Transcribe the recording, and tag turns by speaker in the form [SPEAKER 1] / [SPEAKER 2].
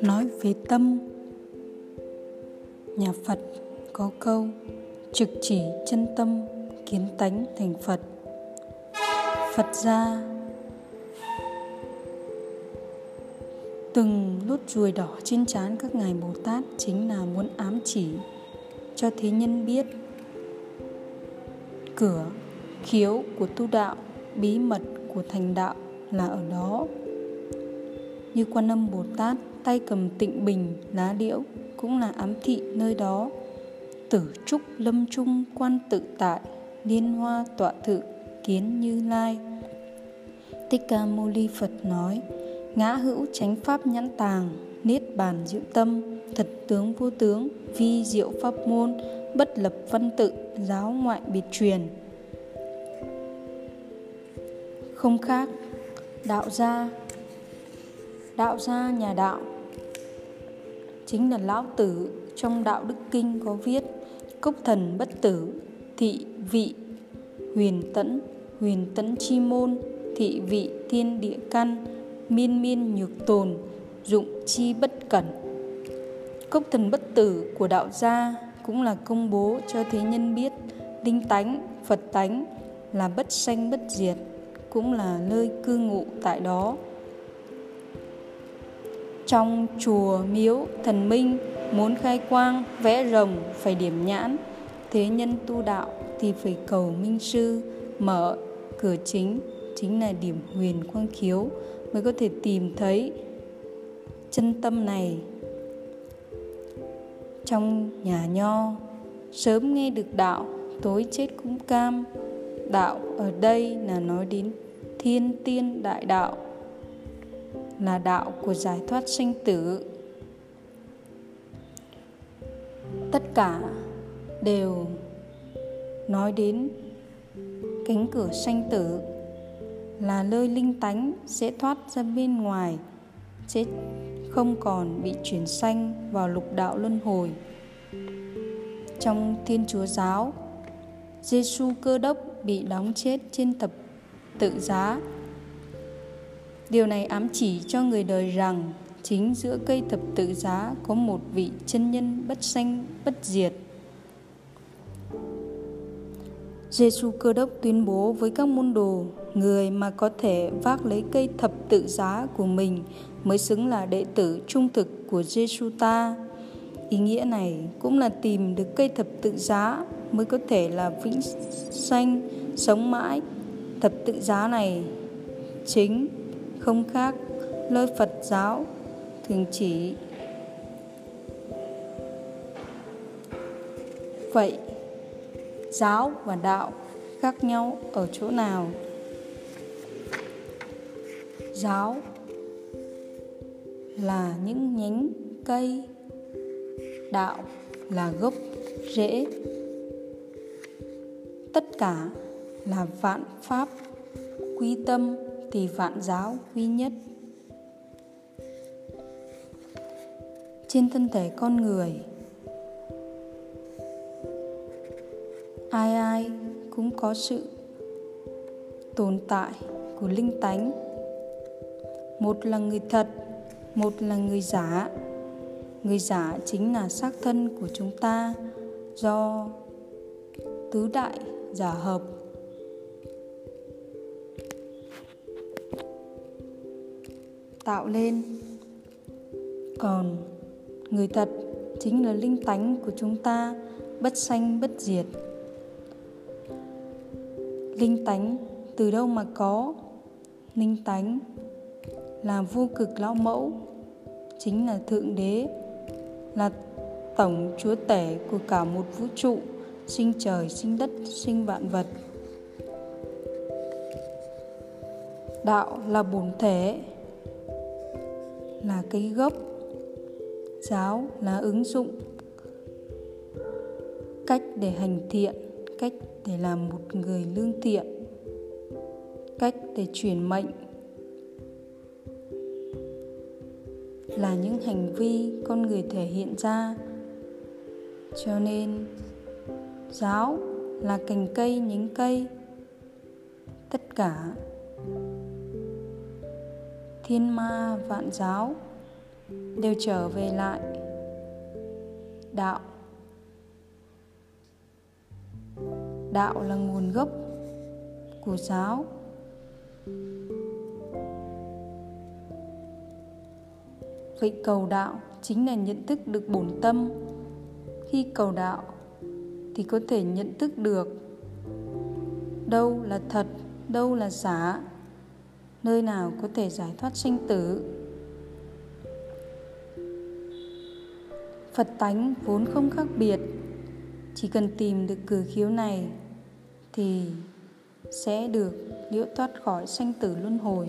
[SPEAKER 1] nói về tâm, nhà phật có câu trực chỉ chân tâm, kiến tánh thành phật phật gia từng nốt ruồi đỏ trên trán các ngài bồ tát chính là muốn ám chỉ cho thế nhân biết cửa, khiếu của tu đạo bí mật của thành đạo là ở đó. Như quan âm bồ tát tay cầm tịnh bình, lá liễu cũng là ám thị nơi đó. Tử trúc lâm trung quan tự tại, liên hoa tọa thự kiến như lai. Tích ca mâu ni phật nói, ngã hữu chánh pháp nhãn tàng, niết bàn diệu tâm, thật tướng vô tướng, vi diệu pháp môn, bất lập văn tự, giáo ngoại biệt truyền không khác. Đạo gia đạo gia nhà đạo, chính là lão tử. Trong đạo đức kinh có viết, cốc thần bất tử, thị vị huyền tẫn huyền tẫn chi môn, thị vị thiên địa căn, miên miên nhược tồn, dụng chi bất cẩn. Cốc thần bất tử của đạo gia cũng là công bố cho thế nhân biết linh tánh, phật tánh là bất sanh bất diệt cũng là nơi cư ngụ tại đó. Trong chùa miếu thần minh muốn khai quang, vẽ rồng phải điểm nhãn, thế nhân tu đạo thì phải cầu minh sư, mở cửa chính chính là điểm huyền quang khiếu mới có thể tìm thấy chân tâm này. Trong nhà nho, sớm nghe được đạo, tối chết cũng cam. Đạo ở đây là nói đến thiên tiên đại đạo, là đạo của giải thoát sinh tử. Tất cả đều nói đến cánh cửa sanh tử, là nơi linh tánh sẽ thoát ra bên ngoài sẽ không còn bị chuyển sanh vào lục đạo luân hồi. Trong thiên chúa giáo giêsu cơ đốc bị đóng chết trên thập tự giá điều này ám chỉ cho người đời rằng chính giữa cây thập tự giá có một vị chân nhân bất sanh bất diệt Giêsu cơ đốc tuyên bố với các môn đồ người mà có thể vác lấy cây thập tự giá của mình mới xứng là đệ tử trung thực của Giêsu ta. Ý nghĩa này cũng là tìm được cây thập tự giá mới có thể là vĩnh sanh, sống mãi. Thập tự giá này chính không khác lời Phật giáo thường chỉ. Vậy, giáo và đạo khác nhau ở chỗ nào? Giáo là những nhánh cây đạo là gốc rễ tất cả là vạn pháp quy tâm thì vạn giáo quy nhất. Trên thân thể con người, ai ai cũng có sự tồn tại của linh tánh. Một là người thật, một là người giả. Người giả chính là xác thân của chúng ta do tứ đại giả hợp. Tạo lên. Còn người thật chính là linh tánh của chúng ta, bất sanh, bất diệt. Linh tánh từ đâu mà có? Linh tánh là vô cực lão mẫu, chính là thượng đế, là tổng chúa tể của cả một vũ trụ, sinh trời, sinh đất, sinh vạn vật. Đạo là bổn thể là cái gốc. Giáo là ứng dụng. Cách để hành thiện, cách để làm một người lương thiện. Cách để truyền mệnh. Là những hành vi con người thể hiện ra. Cho nên, giáo là cành cây nhánh cây. Tất cả thiên ma vạn giáo, đều trở về lại. Đạo. Đạo là nguồn gốc của giáo. Vậy cầu đạo chính là nhận thức được bổn tâm. Khi cầu đạo thì có thể nhận thức được đâu là thật, đâu là giả nơi nào có thể giải thoát sinh tử. Phật tánh vốn không khác biệt, chỉ cần tìm được cửa khiếu này thì sẽ được liễu thoát khỏi sanh tử luân hồi.